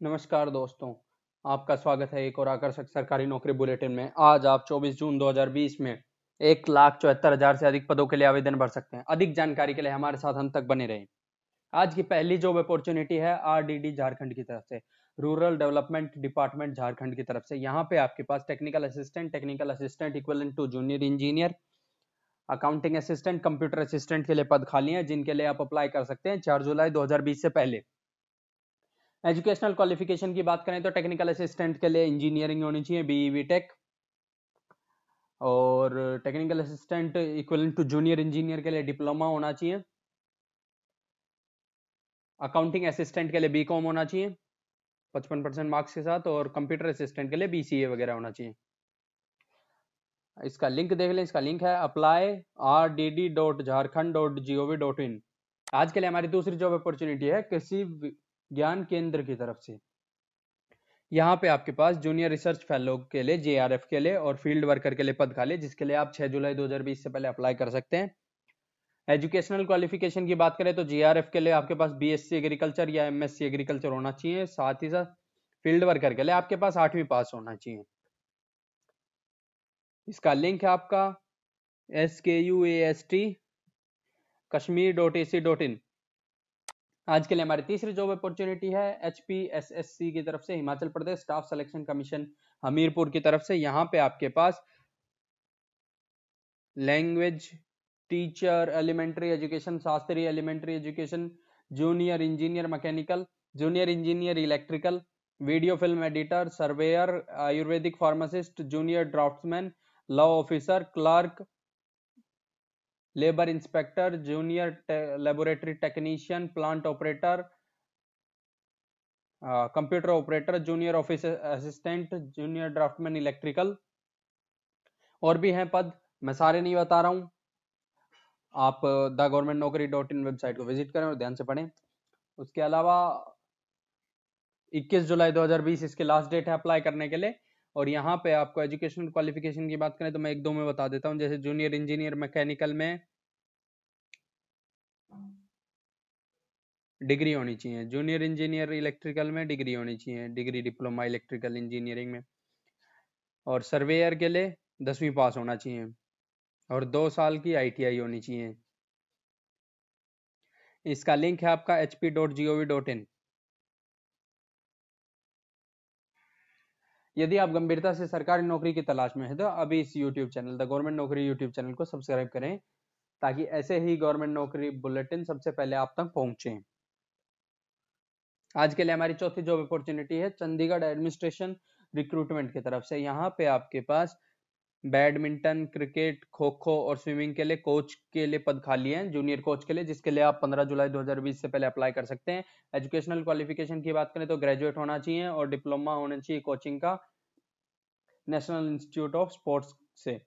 नमस्कार दोस्तों, आपका स्वागत है एक और आकर्षक सरकारी नौकरी बुलेटिन में। आज आप 24 जून 2020 में एक लाख चौहत्तर हज़ार से अधिक पदों के लिए आवेदन भर सकते हैं। अधिक जानकारी के लिए हमारे साथ अंत तक बने रहें। आज की पहली जॉब अपॉर्चुनिटी है आरडीडी झारखंड की तरफ़ से। रूरल डेवलपमेंट डिपार्टमेंट झारखंड की तरफ़ से। यहाँ पे आपके पास technical assistant technical assistant equal to junior engineer accounting assistant computer assistant के लिए पद खाली हैं, जिनके लिए आप अप्लाई कर सकते हैं चार जुलाई 2020 से पहले। एजुकेशनल क्वालिफिकेशन की बात करें तो टेक्निकल असिस्टेंट के लिए इंजीनियरिंग होनी चाहिए बीई टेक और technical assistant equal to junior engineer के लिए डिप्लोमा होना चाहिए. अकाउंटिंग असिस्टेंट के लिए बी कॉम होना चाहिए, पचपन परसेंट मार्क्स के साथ और कंप्यूटर असिस्टेंट के लिए बी सी ए वगैरह होना चाहिए. इसका लिंक देख लें, इसका लिंक है apply R D D dot Jharkhand dot G O V dot in आज के लिए हमारी दूसरी जॉब अपॉर्चुनिटी है कृषि ज्ञान केंद्र की तरफ़ से। यहाँ पे आपके पास जूनियर रिसर्च फेलो के लिए जेआरएफ के लिए और फ़ील्ड वर्कर के लिए पद खाली, जिसके लिए आप 6 जुलाई 2020 से पहले अप्लाई कर सकते हैं। एजुकेशनल क्वालिफिकेशन की बात करें तो जीआरएफ के लिए आपके पास बीएससी एग्रीकल्चर या एमएससी एग्रीकल्चर होना चाहिए, साथ ही साथ फ़ील्ड वर्कर के लिए आपके पास आठवीं पास होना चाहिए। इसका लिंक है आपका S K U A S T Kashmir dot A C dot in. आज के लिए हमारी तीसरी जॉब अपॉर्चुनिटी है एच की तरफ़ से, Himachal Pradesh staff selection commission Hamirpur की तरफ़ से। यहाँ पे आपके पास language teacher elementary education Shastri elementary education junior engineer mechanical junior engineer electrical video film editor surveyor Ayurvedic pharmacist junior draftsman law officer clerk labour inspector junior laboratory technician plant operator computer operator junior office assistant junior draftsman electrical और भी हैं पद, मैं सारे नहीं बता रहा हूँ। आप the government Naukri dot in website को विज़िट करें और ध्यान से पढ़ें। उसके अलावा 21 जुलाई 2020 इसके लास्ट डेट है अप्लाई करने के लिए। और यहाँ पे आपको एजुकेशनल क्वालिफिकेशन की बात करें तो मैं एक दो में बता देता हूँ, जैसे जूनियर इंजीनियर मैकेनिकल में डिग्री होनी चाहिए, जूनियर इंजीनियर इलेक्ट्रिकल में डिग्री होनी चाहिए, डिग्री डिप्लोमा इलेक्ट्रिकल इंजीनियरिंग में। और सर्वेयर के लिए दसवीं पास होना चाहिए और दो साल की आईटीआई होनी चाहिए। इसका लिंक है आपका H P dot G O V dot in. यदि आप गंभीरता से सरकारी नौकरी की तलाश में है तो अभी इस YouTube channel the government Naukri YouTube channel को सब्सक्राइब करें, ताकि ऐसे ही गवर्नमेंट नौकरी बुलेटिन सबसे पहले आप तक पहुँचे। आज के लिए हमारी चौथी जॉब अपॉर्चुनिटी है, चंडीगढ़ एडमिनिस्ट्रेशन रिक्रूटमेंट की तरफ़ से। यहाँ पे आपके पास बैडमिंटन, क्रिकेट खो खो और स्विमिंग के लिए कोच के लिए पद खाली हैं, जूनियर कोच के लिए, जिसके लिए आप 15 जुलाई 2020 से पहले अप्लाई कर सकते हैं। एजुकेशनल क्वालिफिकेशन की बात करें तो ग्रेजुएट होना चाहिए और डिप्लोमा होना चाहिए कोचिंग का नेशनल इंस्टीट्यूट ऑफ़ स्पोर्ट्स से।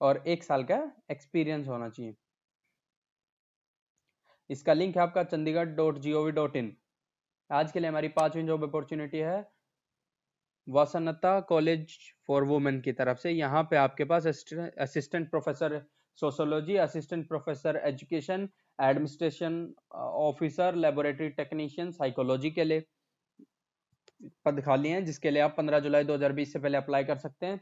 और एक साल का एक्सपीरियंस होना चाहिए। इसका लिंक है आपका Chandigarh dot G O V dot in आज के लिए हमारी पांचवी जॉब अपॉर्चुनिटी है। वसन्नता कॉलेज फॉर वुमेन की तरफ़ से। यहाँ पे आपके पास assistant professor sociology assistant professor education, administration officer, laboratory technician, psychology के लिए पद खाली हैं, जिसके लिए आप 15 जुलाई 2020 से पहले अप्लाई कर सकते हैं।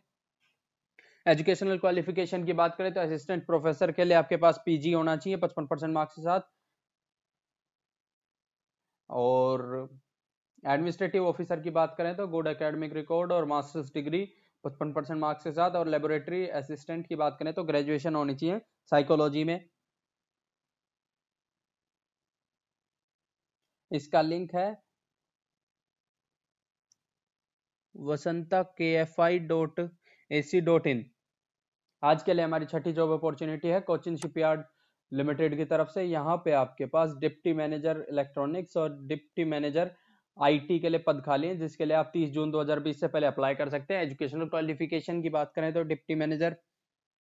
एजुकेशनल क्वालिफिकेशन की बात करें तो असिस्टेंट प्रोफेसर के लिए आपके पास पीजी होना चाहिए 55 परसेंट मार्क्स के साथ। और एडमिनिस्ट्रेटिव ऑफिसर की बात करें तो गुड एकेडमिक रिकॉर्ड और मास्टर्स डिग्री पचपन परसेंट मार्क्स के साथ और लेबोरेटरी असिस्टेंट की बात करें तो ग्रेजुएशन होनी चाहिए साइकोलॉजी में। इसका लिंक है Vasanta K F I dot A C dot in आज के लिए हमारी छठी जॉब अपॉर्चुनिटी है कोचिन शिपयार्ड लिमिटेड की तरफ़ से। यहाँ पे आपके पास डिप्टी मैनेजर इलेक्ट्रॉनिक्स और डिप्टी मैनेजर आईटी के लिए पद खाली है, जिसके लिए आप 30 जून 2020 से पहले अप्लाई कर सकते हैं। एजुकेशनल क्वालिफिकेशन की बात करें तो डिप्टी मैनेजर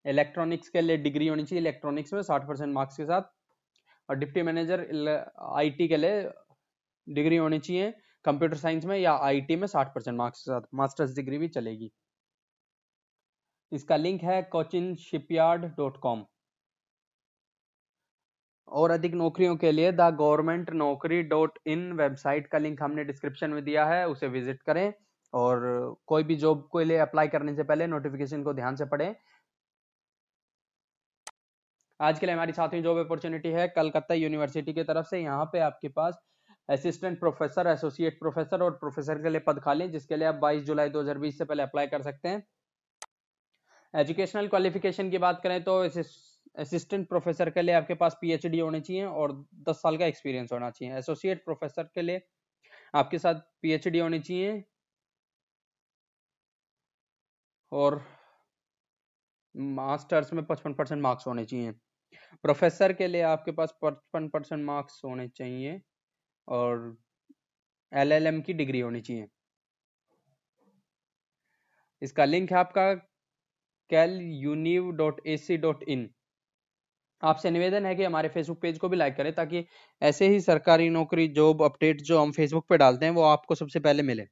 इलेक्ट्रॉनिक्स के लिए डिग्री होनी चाहिए इलेक्ट्रॉनिक्स में 60 परसेंट मार्क्स के साथ। और डिप्टी मैनेजर आईटी के लिए डिग्री होनी चाहिए कंप्यूटर साइंस में या आईटी में 60 परसेंट मार्क्स के साथ। मास्टर्स डिग्री भी चलेगी। इसका लिंक है कोचिन शिपयार्ड डॉट कॉम और अधिक नौकरियों के लिए the government Naukri dot in website का लिंक हमने डिस्क्रिप्शन में दिया है, उसे विज़िट करें और कोई भी जॉब के लिए अप्लाई करने से पहले नोटिफिकेशन को ध्यान से पढ़ें। आज के लिए हमारी सातवीं जॉब अपॉर्चुनिटी है, कलकत्ता यूनिवर्सिटी की तरफ़ से। यहाँ पे आपके पास असिस्टेंट प्रोफेसर, एसोसिएट प्रोफेसर और प्रोफेसर के लिए पद खाली, जिसके लिए आप 22 जुलाई 2020 से पहले अप्लाई कर सकते हैं। एजुकेशनल क्वालिफिकेशन की बात करें तो असिस्टेंट प्रोफेसर के लिए आपके पास पीएचडी होनी चाहिए और 10 साल का एक्सपीरियंस होना चाहिए। एसोसिएट प्रोफेसर के लिए आपके साथ पीएचडी होनी चाहिए। और मास्टर्स में 55 परसेंट मार्क्स होने चाहिए। प्रोफेसर के लिए आपके पास 55 परसेंट मार्क्स होने चाहिए और एलएलएम की डिग्री होनी चाहिए। इसका लिंक है आपका cal univ dot A C dot in आपसे निवेदन है कि हमारे फेसबुक पेज को भी लाइक करें ताकि ऐसे ही सरकारी नौकरी जॉब अपडेट जो हम फेसबुक पे डालते हैं, वो आपको सबसे पहले मिले।